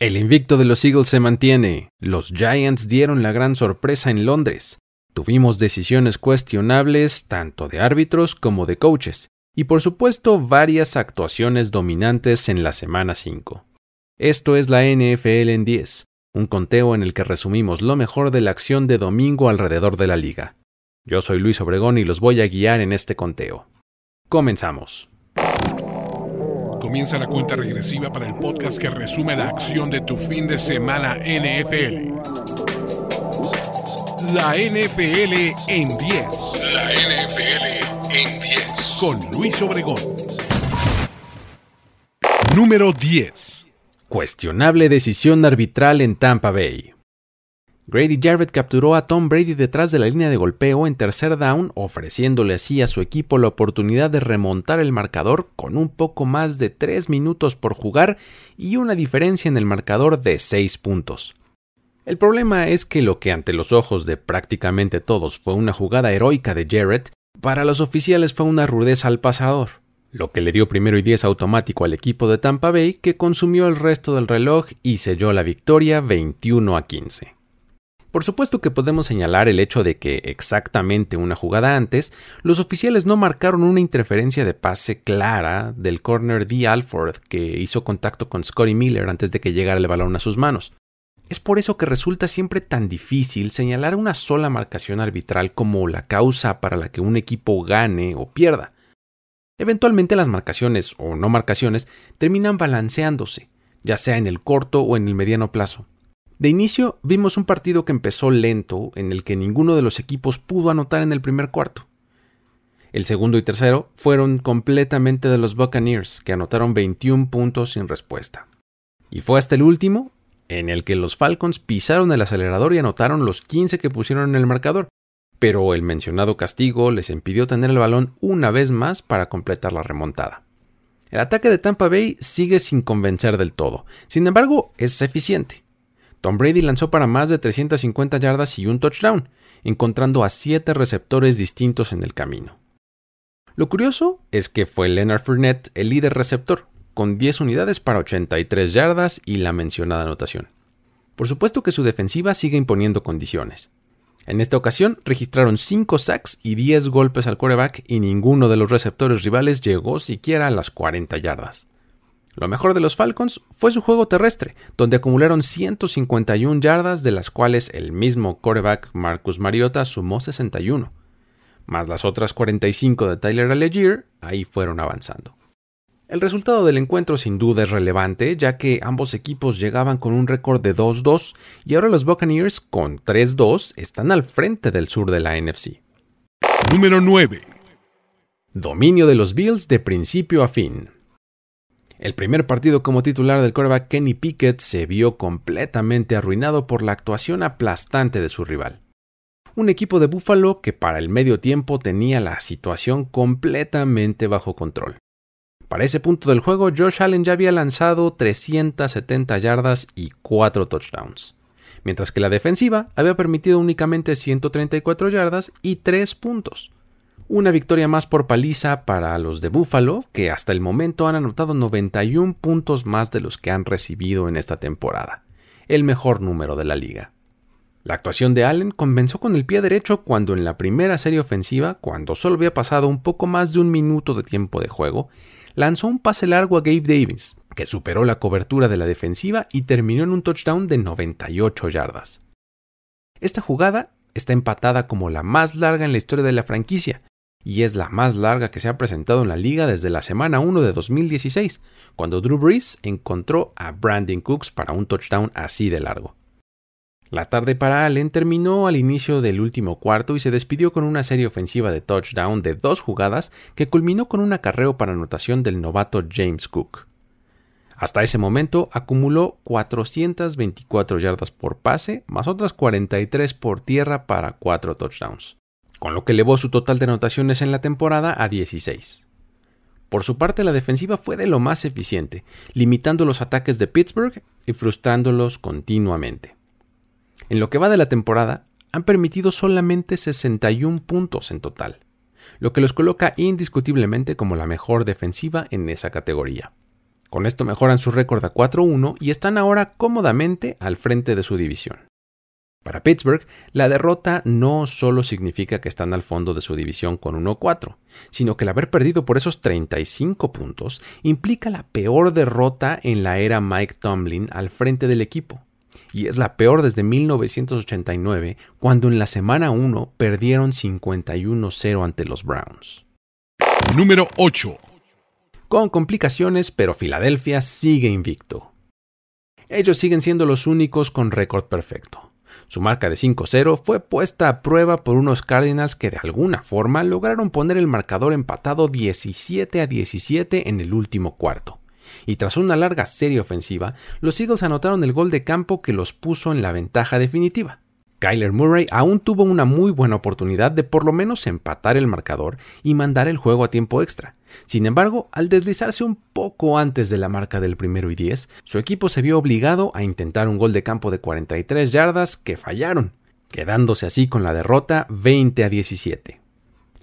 El invicto de los Eagles se mantiene. Los Giants dieron la gran sorpresa en Londres. Tuvimos decisiones cuestionables tanto de árbitros como de coaches, y por supuesto varias actuaciones dominantes en la semana 5. Esto es la NFL en 10, un conteo en el que resumimos lo mejor de la acción de domingo alrededor de la liga. Yo soy Luis Obregón y los voy a guiar en este conteo. Comenzamos. Comienza la cuenta regresiva para el podcast que resume la acción de tu fin de semana NFL. La NFL en 10. La NFL en 10. Con Luis Obregón. Número 10. Cuestionable decisión arbitral en Tampa Bay. Grady Jarrett capturó a Tom Brady detrás de la línea de golpeo en tercer down, ofreciéndole así a su equipo la oportunidad de remontar el marcador con un poco más de 3 minutos por jugar y una diferencia en el marcador de 6 puntos. El problema es que lo que ante los ojos de prácticamente todos fue una jugada heroica de Jarrett, para los oficiales fue una rudeza al pasador, lo que le dio primero y 10 automático al equipo de Tampa Bay que consumió el resto del reloj y selló la victoria 21 a 15. Por supuesto que podemos señalar el hecho de que exactamente una jugada antes, los oficiales no marcaron una interferencia de pase clara del corner D. Alford que hizo contacto con Scotty Miller antes de que llegara el balón a sus manos. Es por eso que resulta siempre tan difícil señalar una sola marcación arbitral como la causa para la que un equipo gane o pierda. Eventualmente las marcaciones o no marcaciones terminan balanceándose, ya sea en el corto o en el mediano plazo. De inicio vimos un partido que empezó lento, en el que ninguno de los equipos pudo anotar en el primer cuarto. El segundo y tercero fueron completamente de los Buccaneers, que anotaron 21 puntos sin respuesta. Y fue hasta el último, en el que los Falcons pisaron el acelerador y anotaron los 15 que pusieron en el marcador, pero el mencionado castigo les impidió tener el balón una vez más para completar la remontada. El ataque de Tampa Bay sigue sin convencer del todo, sin embargo es eficiente. Tom Brady lanzó para más de 350 yardas y un touchdown, encontrando a siete receptores distintos en el camino. Lo curioso es que fue Leonard Fournette el líder receptor, con 10 unidades para 83 yardas y la mencionada anotación. Por supuesto que su defensiva sigue imponiendo condiciones. En esta ocasión registraron 5 sacks y 10 golpes al quarterback y ninguno de los receptores rivales llegó siquiera a las 40 yardas. Lo mejor de los Falcons fue su juego terrestre, donde acumularon 151 yardas, de las cuales el mismo quarterback Marcus Mariota sumó 61, más las otras 45 de Tyler Allegier, ahí fueron avanzando. El resultado del encuentro sin duda es relevante, ya que ambos equipos llegaban con un récord de 2-2 y ahora los Buccaneers con 3-2 están al frente del sur de la NFC. Número 9. Dominio de los Bills de principio a fin. El primer partido como titular del quarterback Kenny Pickett se vio completamente arruinado por la actuación aplastante de su rival. Un equipo de Buffalo que para el medio tiempo tenía la situación completamente bajo control. Para ese punto del juego, Josh Allen ya había lanzado 370 yardas y 4 touchdowns, mientras que la defensiva había permitido únicamente 134 yardas y 3 puntos. Una victoria más por paliza para los de Buffalo, que hasta el momento han anotado 91 puntos más de los que han recibido en esta temporada, el mejor número de la liga. La actuación de Allen convenció con el pie derecho cuando en la primera serie ofensiva, cuando solo había pasado un poco más de un minuto de tiempo de juego, lanzó un pase largo a Gabe Davis, que superó la cobertura de la defensiva y terminó en un touchdown de 98 yardas. Esta jugada está empatada como la más larga en la historia de la franquicia, y es la más larga que se ha presentado en la liga desde la semana 1 de 2016, cuando Drew Brees encontró a Brandon Cooks para un touchdown así de largo. La tarde para Allen terminó al inicio del último cuarto y se despidió con una serie ofensiva de touchdown de dos jugadas que culminó con un acarreo para anotación del novato James Cook. Hasta ese momento acumuló 424 yardas por pase, más otras 43 por tierra para 4 touchdowns con lo que elevó su total de anotaciones en la temporada a 16. Por su parte, la defensiva fue de lo más eficiente, limitando los ataques de Pittsburgh y frustrándolos continuamente. En lo que va de la temporada, han permitido solamente 61 puntos en total, lo que los coloca indiscutiblemente como la mejor defensiva en esa categoría. Con esto mejoran su récord a 4-1 y están ahora cómodamente al frente de su división. Para Pittsburgh, la derrota no solo significa que están al fondo de su división con 1-4, sino que el haber perdido por esos 35 puntos implica la peor derrota en la era Mike Tomlin al frente del equipo. Y es la peor desde 1989, cuando en la semana 1 perdieron 51-0 ante los Browns. Número 8 con complicaciones, pero Filadelfia sigue invicto. Ellos siguen siendo los únicos con récord perfecto. Su marca de 5-0 fue puesta a prueba por unos Cardinals que de alguna forma lograron poner el marcador empatado 17 a 17 en el último cuarto. Y tras una larga serie ofensiva, los Eagles anotaron el gol de campo que los puso en la ventaja definitiva. Kyler Murray aún tuvo una muy buena oportunidad de por lo menos empatar el marcador y mandar el juego a tiempo extra. Sin embargo, al deslizarse un poco antes de la marca del primero y 10, su equipo se vio obligado a intentar un gol de campo de 43 yardas que fallaron, quedándose así con la derrota 20 a 17.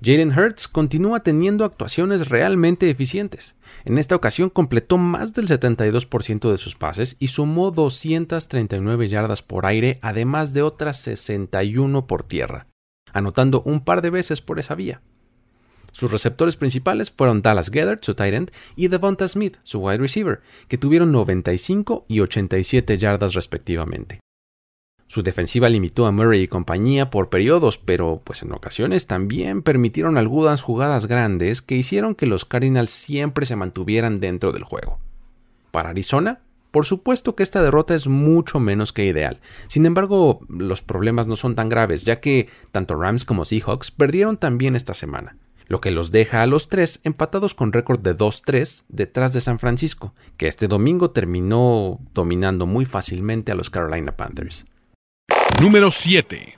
Jalen Hurts continúa teniendo actuaciones realmente eficientes. En esta ocasión completó más del 72% de sus pases y sumó 239 yardas por aire, además de otras 61 por tierra, anotando un par de veces por esa vía. Sus receptores principales fueron Dallas Gethert, su tight end, y Devonta Smith, su wide receiver, que tuvieron 95 y 87 yardas respectivamente. Su defensiva limitó a Murray y compañía por periodos, pero pues en ocasiones también permitieron algunas jugadas grandes que hicieron que los Cardinals siempre se mantuvieran dentro del juego. Para Arizona, por supuesto que esta derrota es mucho menos que ideal. Sin embargo, los problemas no son tan graves, ya que tanto Rams como Seahawks perdieron también esta semana, lo que los deja a los tres empatados con récord de 2-3 detrás de San Francisco, que este domingo terminó dominando muy fácilmente a los Carolina Panthers. Número 7.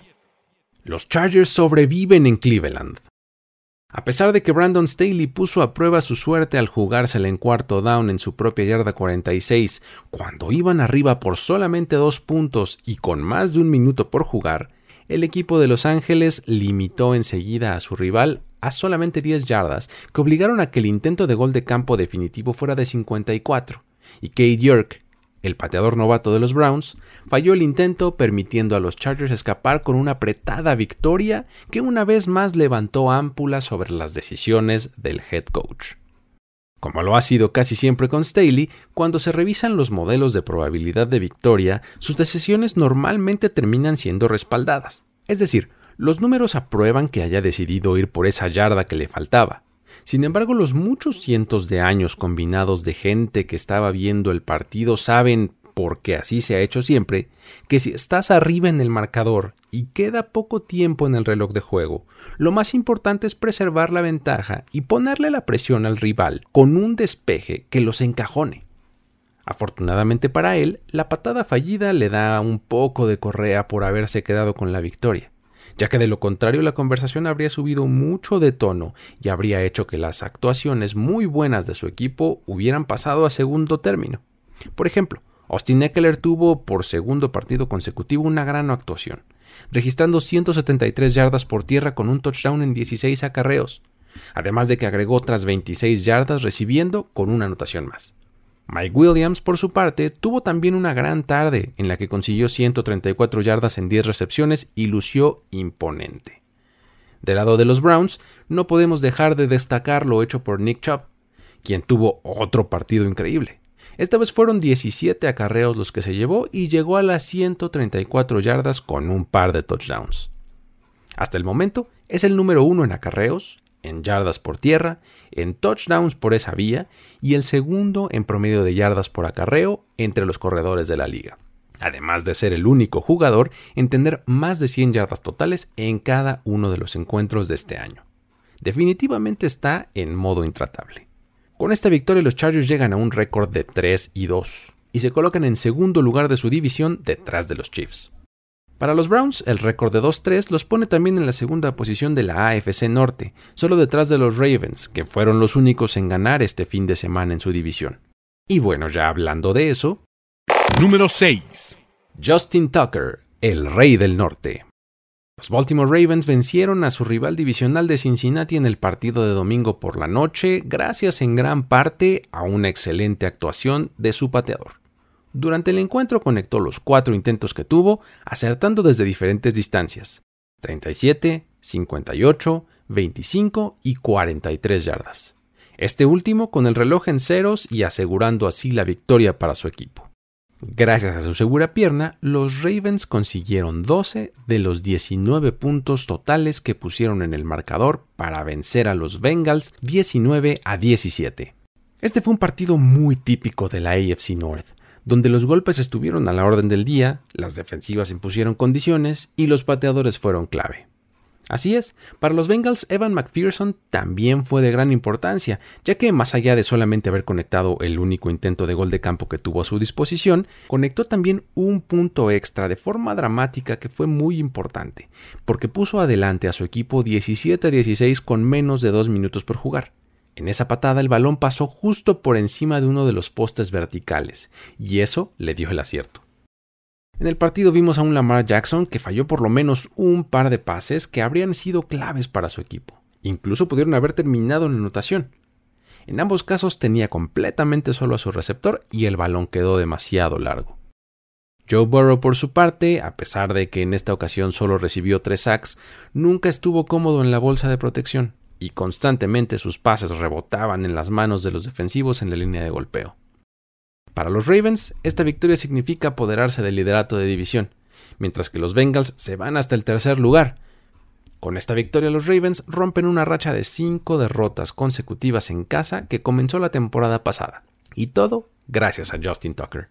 Los Chargers sobreviven en Cleveland. A pesar de que Brandon Staley puso a prueba su suerte al jugársela en cuarto down en su propia yarda 46, cuando iban arriba por solamente dos puntos y con más de un minuto por jugar, el equipo de Los Ángeles limitó enseguida a su rival a solamente 10 yardas, que obligaron a que el intento de gol de campo definitivo fuera de 54, y Kate York, el pateador novato de los Browns, falló el intento permitiendo a los Chargers escapar con una apretada victoria que una vez más levantó ámpulas sobre las decisiones del head coach. Como lo ha sido casi siempre con Staley, cuando se revisan los modelos de probabilidad de victoria, sus decisiones normalmente terminan siendo respaldadas. Es decir, los números aprueban que haya decidido ir por esa yarda que le faltaba, sin embargo, los muchos cientos de años combinados de gente que estaba viendo el partido saben, porque así se ha hecho siempre, que si estás arriba en el marcador y queda poco tiempo en el reloj de juego, lo más importante es preservar la ventaja y ponerle la presión al rival con un despeje que los encajone. Afortunadamente para él, la patada fallida le da un poco de correa por haberse quedado con la victoria ya que de lo contrario la conversación habría subido mucho de tono y habría hecho que las actuaciones muy buenas de su equipo hubieran pasado a segundo término. Por ejemplo, Austin Eckler tuvo por segundo partido consecutivo una gran actuación, registrando 173 yardas por tierra con un touchdown en 16 acarreos, además de que agregó otras 26 yardas recibiendo con una anotación más. Mike Williams, por su parte, tuvo también una gran tarde en la que consiguió 134 yardas en 10 recepciones y lució imponente. Del lado de los Browns, no podemos dejar de destacar lo hecho por Nick Chubb, quien tuvo otro partido increíble. Esta vez fueron 17 acarreos los que se llevó y llegó a las 134 yardas con un par de touchdowns. Hasta el momento es el número uno en acarreos, en yardas por tierra, en touchdowns por esa vía y el segundo en promedio de yardas por acarreo entre los corredores de la liga. Además de ser el único jugador en tener más de 100 yardas totales en cada uno de los encuentros de este año. Definitivamente está en modo intratable. Con esta victoria los Chargers llegan a un récord de 3 y 2 y se colocan en segundo lugar de su división detrás de los Chiefs. Para los Browns, el récord de 2-3 los pone también en la segunda posición de la AFC Norte, solo detrás de los Ravens, que fueron los únicos en ganar este fin de semana en su división. Y bueno, ya hablando de eso. Número 6. Justin Tucker, el Rey del Norte. Los Baltimore Ravens vencieron a su rival divisional de Cincinnati en el partido de domingo por la noche, gracias en gran parte a una excelente actuación de su pateador. Durante el encuentro conectó los cuatro intentos que tuvo, acertando desde diferentes distancias, 37, 58, 25 y 43 yardas. Este último con el reloj en ceros y asegurando así la victoria para su equipo. Gracias a su segura pierna, los Ravens consiguieron 12 de los 19 puntos totales que pusieron en el marcador para vencer a los Bengals 19 a 17. Este fue un partido muy típico de la AFC North, donde los golpes estuvieron a la orden del día, las defensivas impusieron condiciones y los pateadores fueron clave. Así es, para los Bengals, Evan McPherson también fue de gran importancia, ya que más allá de solamente haber conectado el único intento de gol de campo que tuvo a su disposición, conectó también un punto extra de forma dramática que fue muy importante, porque puso adelante a su equipo 17-16 con menos de dos minutos por jugar. En esa patada el balón pasó justo por encima de uno de los postes verticales, y eso le dio el acierto. En el partido vimos a un Lamar Jackson que falló por lo menos un par de pases que habrían sido claves para su equipo. Incluso pudieron haber terminado en anotación. En ambos casos tenía completamente solo a su receptor y el balón quedó demasiado largo. Joe Burrow, por su parte, a pesar de que en esta ocasión solo recibió tres sacks, nunca estuvo cómodo en la bolsa de protección y constantemente sus pases rebotaban en las manos de los defensivos en la línea de golpeo. Para los Ravens, esta victoria significa apoderarse del liderato de división, mientras que los Bengals se van hasta el tercer lugar. Con esta victoria los Ravens rompen una racha de cinco derrotas consecutivas en casa que comenzó la temporada pasada. Y todo gracias a Justin Tucker.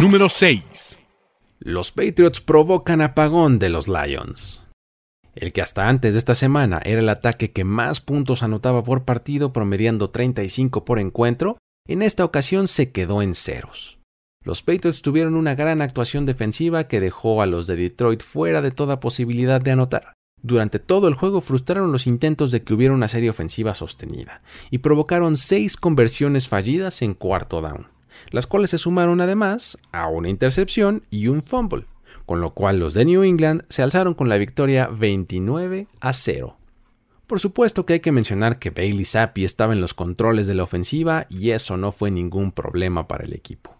Número 6. Los Patriots provocan apagón de los Lions. El que hasta antes de esta semana era el ataque que más puntos anotaba por partido, promediando 35 por encuentro, en esta ocasión se quedó en ceros. Los Patriots tuvieron una gran actuación defensiva que dejó a los de Detroit fuera de toda posibilidad de anotar. Durante todo el juego frustraron los intentos de que hubiera una serie ofensiva sostenida y provocaron seis conversiones fallidas en cuarto down, las cuales se sumaron además a una intercepción y un fumble, con lo cual los de New England se alzaron con la victoria 29 a 0. Por supuesto que hay que mencionar que Bailey Zappi estaba en los controles de la ofensiva y eso no fue ningún problema para el equipo.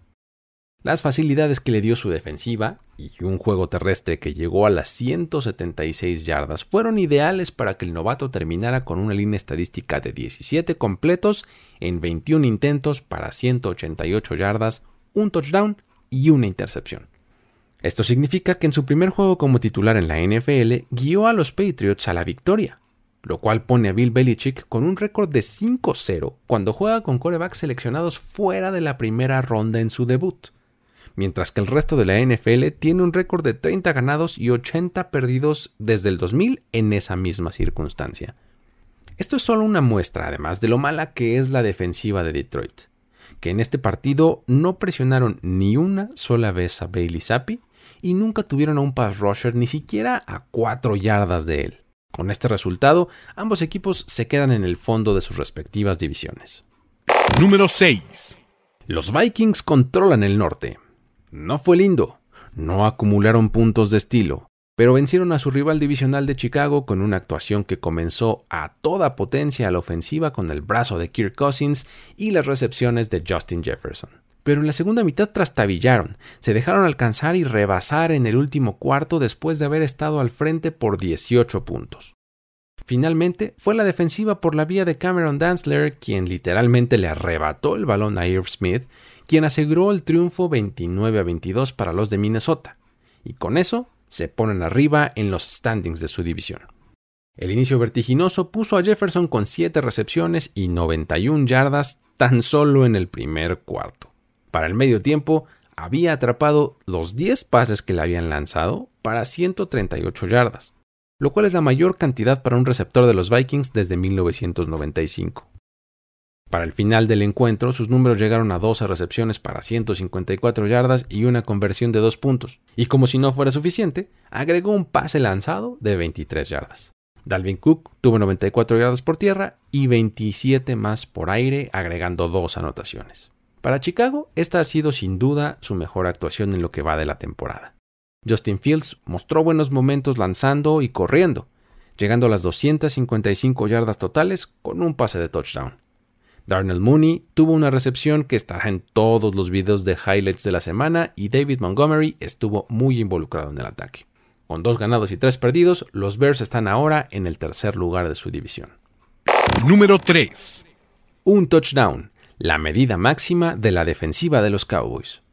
Las facilidades que le dio su defensiva y un juego terrestre que llegó a las 176 yardas fueron ideales para que el novato terminara con una línea estadística de 17 completos en 21 intentos para 188 yardas, un touchdown y una intercepción. Esto significa que en su primer juego como titular en la NFL guió a los Patriots a la victoria, lo cual pone a Bill Belichick con un récord de 5-0 cuando juega con corebacks seleccionados fuera de la primera ronda en su debut, mientras que el resto de la NFL tiene un récord de 30 ganados y 80 perdidos desde el 2000 en esa misma circunstancia. Esto es solo una muestra, además, de lo mala que es la defensiva de Detroit, que en este partido no presionaron ni una sola vez a Bailey Zappi y nunca tuvieron a un pass rusher ni siquiera a 4 yardas de él. Con este resultado, ambos equipos se quedan en el fondo de sus respectivas divisiones. Número 6. Los Vikings controlan el norte. No fue lindo, no acumularon puntos de estilo, pero vencieron a su rival divisional de Chicago con una actuación que comenzó a toda potencia a la ofensiva con el brazo de Kirk Cousins y las recepciones de Justin Jefferson. Pero en la segunda mitad trastabillaron, se dejaron alcanzar y rebasar en el último cuarto después de haber estado al frente por 18 puntos. Finalmente, fue la defensiva por la vía de Cameron Dantzler quien literalmente le arrebató el balón a Irv Smith, quien aseguró el triunfo 29 a 22 para los de Minnesota, y con eso se ponen arriba en los standings de su división. El inicio vertiginoso puso a Jefferson con 7 recepciones y 91 yardas tan solo en el primer cuarto. Para el medio tiempo, había atrapado los 10 pases que le habían lanzado para 138 yardas lo cual es la mayor cantidad para un receptor de los Vikings desde 1995. Para el final del encuentro, sus números llegaron a 12 recepciones para 154 yardas y una conversión de 2 puntos, y como si no fuera suficiente, agregó un pase lanzado de 23 yardas. Dalvin Cook tuvo 94 yardas por tierra y 27 más por aire, agregando dos anotaciones. Para Chicago, esta ha sido sin duda su mejor actuación en lo que va de la temporada. Justin Fields mostró buenos momentos lanzando y corriendo, llegando a las 255 yardas totales con un pase de touchdown. Darnell Mooney tuvo una recepción que estará en todos los videos de highlights de la semana y David Montgomery estuvo muy involucrado en el ataque. Con dos ganados y tres perdidos, los Bears están ahora en el tercer lugar de su división. Número 3. Un touchdown, la medida máxima de la defensiva de los Cowboys.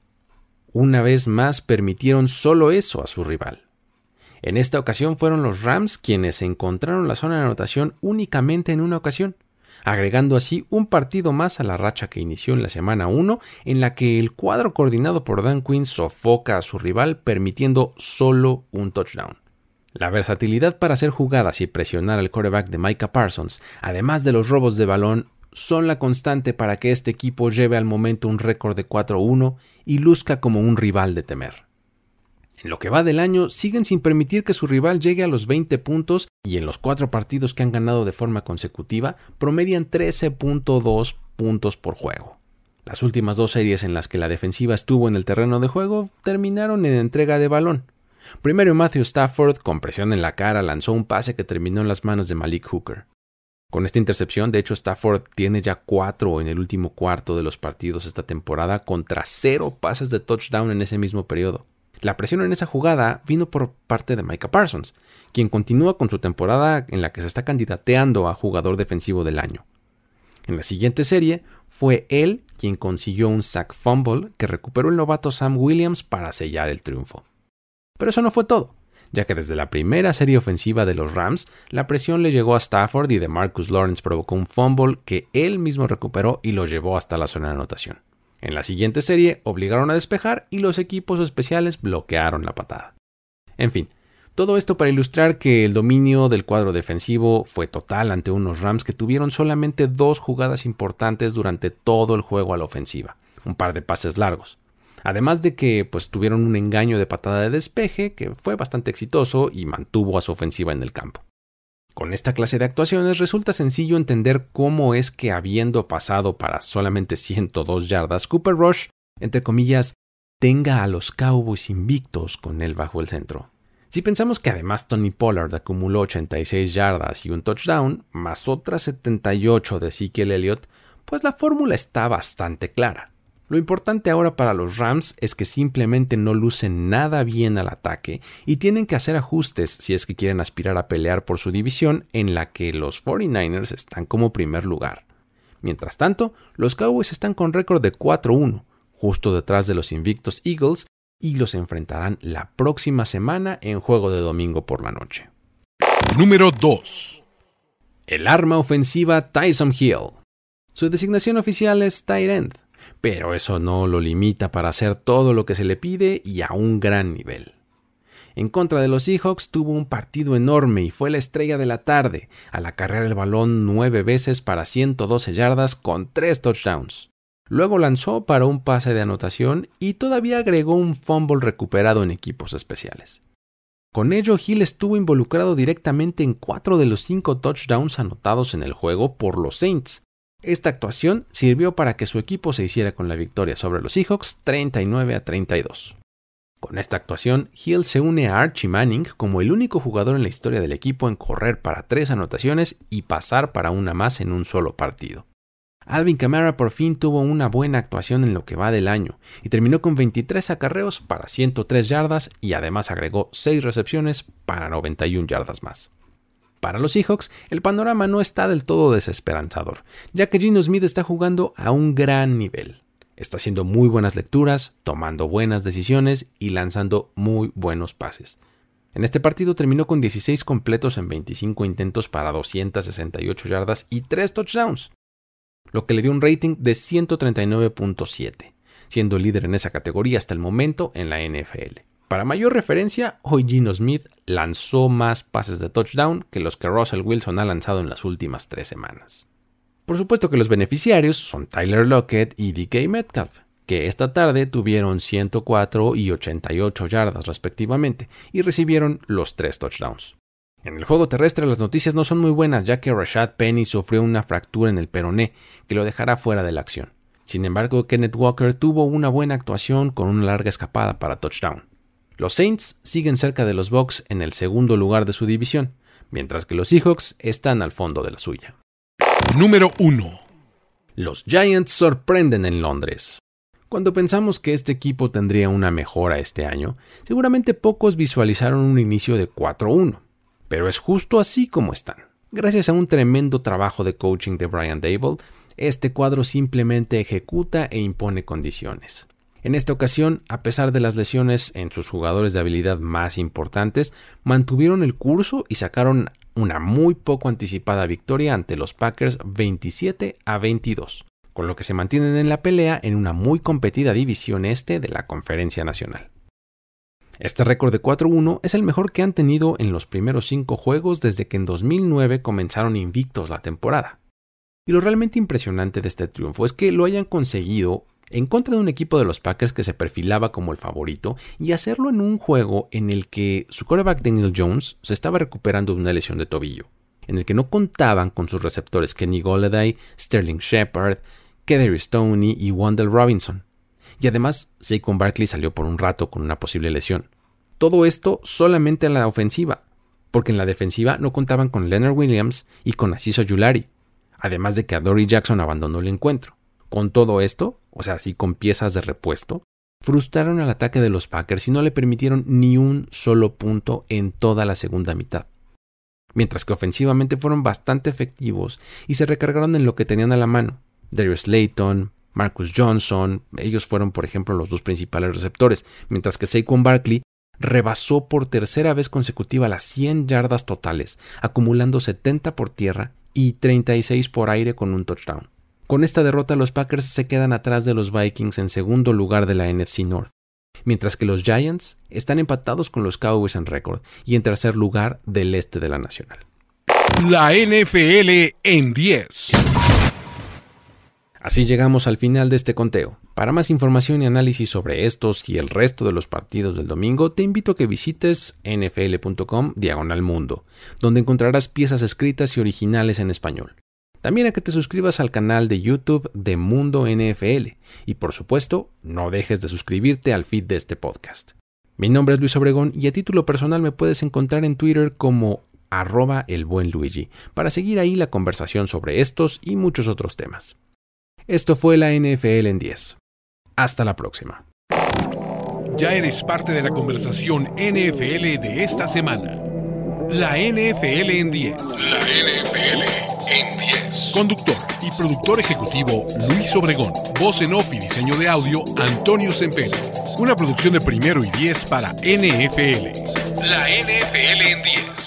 Una vez más permitieron solo eso a su rival. En esta ocasión fueron los Rams quienes encontraron la zona de anotación únicamente en una ocasión, agregando así un partido más a la racha que inició en la semana 1, en la que el cuadro coordinado por Dan Quinn sofoca a su rival permitiendo solo un touchdown. La versatilidad para hacer jugadas y presionar al quarterback de Micah Parsons, además de los robos de balón, son la constante para que este equipo lleve al momento un récord de 4-1 y luzca como un rival de temer. En lo que va del año, siguen sin permitir que su rival llegue a los 20 puntos y en los cuatro partidos que han ganado de forma consecutiva promedian 13.2 puntos por juego. Las últimas dos series en las que la defensiva estuvo en el terreno de juego terminaron en entrega de balón. Primero Matthew Stafford, con presión en la cara, lanzó un pase que terminó en las manos de Malik Hooker. Con esta intercepción, de hecho, Stafford tiene ya cuatro en el último cuarto de los partidos esta temporada contra cero pases de touchdown en ese mismo periodo. La presión en esa jugada vino por parte de Micah Parsons, quien continúa con su temporada en la que se está candidateando a jugador defensivo del año. En la siguiente serie fue él quien consiguió un sack fumble que recuperó el novato Sam Williams para sellar el triunfo. Pero eso no fue todo, ya que desde la primera serie ofensiva de los Rams, la presión le llegó a Stafford y de Marcus Lawrence provocó un fumble que él mismo recuperó y lo llevó hasta la zona de anotación. En la siguiente serie obligaron a despejar y los equipos especiales bloquearon la patada. En fin, todo esto para ilustrar que el dominio del cuadro defensivo fue total ante unos Rams que tuvieron solamente dos jugadas importantes durante todo el juego a la ofensiva, un par de pases largos. Además de que pues tuvieron un engaño de patada de despeje que fue bastante exitoso y mantuvo a su ofensiva en el campo. Con esta clase de actuaciones resulta sencillo entender cómo es que habiendo pasado para solamente 102 yardas, Cooper Rush, entre comillas, tenga a los Cowboys invictos con él bajo el centro. Si pensamos que además Tony Pollard acumuló 86 yardas y un touchdown, más otras 78 de Ezekiel Elliott, pues la fórmula está bastante clara. Lo importante ahora para los Rams es que simplemente no lucen nada bien al ataque y tienen que hacer ajustes si es que quieren aspirar a pelear por su división en la que los 49ers están como primer lugar. Mientras tanto, los Cowboys están con récord de 4-1, justo detrás de los invictos Eagles, y los enfrentarán la próxima semana en juego de domingo por la noche. Número 2. El arma ofensiva Tyson Hill. Su designación oficial es tight end pero eso no lo limita para hacer todo lo que se le pide y a un gran nivel. En contra de los Seahawks tuvo un partido enorme y fue la estrella de la tarde, al acarrear el balón nueve veces para 112 yardas con tres touchdowns. Luego lanzó para un pase de anotación y todavía agregó un fumble recuperado en equipos especiales. Con ello, Hill estuvo involucrado directamente en cuatro de los cinco touchdowns anotados en el juego por los Saints, esta actuación sirvió para que su equipo se hiciera con la victoria sobre los Seahawks 39 a 32. Con esta actuación, Hill se une a Archie Manning como el único jugador en la historia del equipo en correr para tres anotaciones y pasar para una más en un solo partido. Alvin Kamara por fin tuvo una buena actuación en lo que va del año y terminó con 23 acarreos para 103 yardas y además agregó 6 recepciones para 91 yardas más. Para los Seahawks, el panorama no está del todo desesperanzador, ya que Gino Smith está jugando a un gran nivel. Está haciendo muy buenas lecturas, tomando buenas decisiones y lanzando muy buenos pases. En este partido terminó con 16 completos en 25 intentos para 268 yardas y 3 touchdowns, lo que le dio un rating de 139.7, siendo líder en esa categoría hasta el momento en la NFL. Para mayor referencia, hoy Gino Smith lanzó más pases de touchdown que los que Russell Wilson ha lanzado en las últimas tres semanas. Por supuesto que los beneficiarios son Tyler Lockett y DK Metcalf, que esta tarde tuvieron 104 y 88 yardas respectivamente y recibieron los tres touchdowns. En el juego terrestre las noticias no son muy buenas ya que Rashad Penny sufrió una fractura en el peroné que lo dejará fuera de la acción. Sin embargo, Kenneth Walker tuvo una buena actuación con una larga escapada para touchdown. Los Saints siguen cerca de los Bucks en el segundo lugar de su división, mientras que los Seahawks están al fondo de la suya. Número 1. Los Giants sorprenden en Londres. Cuando pensamos que este equipo tendría una mejora este año, seguramente pocos visualizaron un inicio de 4-1, pero es justo así como están. Gracias a un tremendo trabajo de coaching de Brian Dable, este cuadro simplemente ejecuta e impone condiciones. En esta ocasión, a pesar de las lesiones en sus jugadores de habilidad más importantes, mantuvieron el curso y sacaron una muy poco anticipada victoria ante los Packers 27 a 22, con lo que se mantienen en la pelea en una muy competida división este de la Conferencia Nacional. Este récord de 4-1 es el mejor que han tenido en los primeros cinco juegos desde que en 2009 comenzaron invictos la temporada. Y lo realmente impresionante de este triunfo es que lo hayan conseguido en contra de un equipo de los Packers que se perfilaba como el favorito y hacerlo en un juego en el que su quarterback Daniel Jones se estaba recuperando de una lesión de tobillo, en el que no contaban con sus receptores Kenny Golladay, Sterling Shepard, Kedary Stoney y Wendell Robinson. Y además, Saquon Barkley salió por un rato con una posible lesión. Todo esto solamente en la ofensiva, porque en la defensiva no contaban con Leonard Williams y con Asiso Yulari, además de que Dory Jackson abandonó el encuentro. Con todo esto, o sea, así con piezas de repuesto, frustraron el ataque de los Packers y no le permitieron ni un solo punto en toda la segunda mitad. Mientras que ofensivamente fueron bastante efectivos y se recargaron en lo que tenían a la mano. Darius Layton, Marcus Johnson, ellos fueron por ejemplo los dos principales receptores, mientras que Saquon Barkley rebasó por tercera vez consecutiva las 100 yardas totales, acumulando 70 por tierra y 36 por aire con un touchdown. Con esta derrota los Packers se quedan atrás de los Vikings en segundo lugar de la NFC North, mientras que los Giants están empatados con los Cowboys en récord y en tercer lugar del este de la Nacional. La NFL en 10. Así llegamos al final de este conteo. Para más información y análisis sobre estos y el resto de los partidos del domingo, te invito a que visites nfl.com diagonal mundo, donde encontrarás piezas escritas y originales en español. También a que te suscribas al canal de YouTube de Mundo NFL y por supuesto no dejes de suscribirte al feed de este podcast. Mi nombre es Luis Obregón y a título personal me puedes encontrar en Twitter como arroba el buen Luigi para seguir ahí la conversación sobre estos y muchos otros temas. Esto fue la NFL en 10. Hasta la próxima. Ya eres parte de la conversación NFL de esta semana. La NFL en 10. La NFL en 10. Conductor y productor ejecutivo Luis Obregón. Voz en off y diseño de audio Antonio Sempere. Una producción de primero y 10 para NFL. La NFL en 10.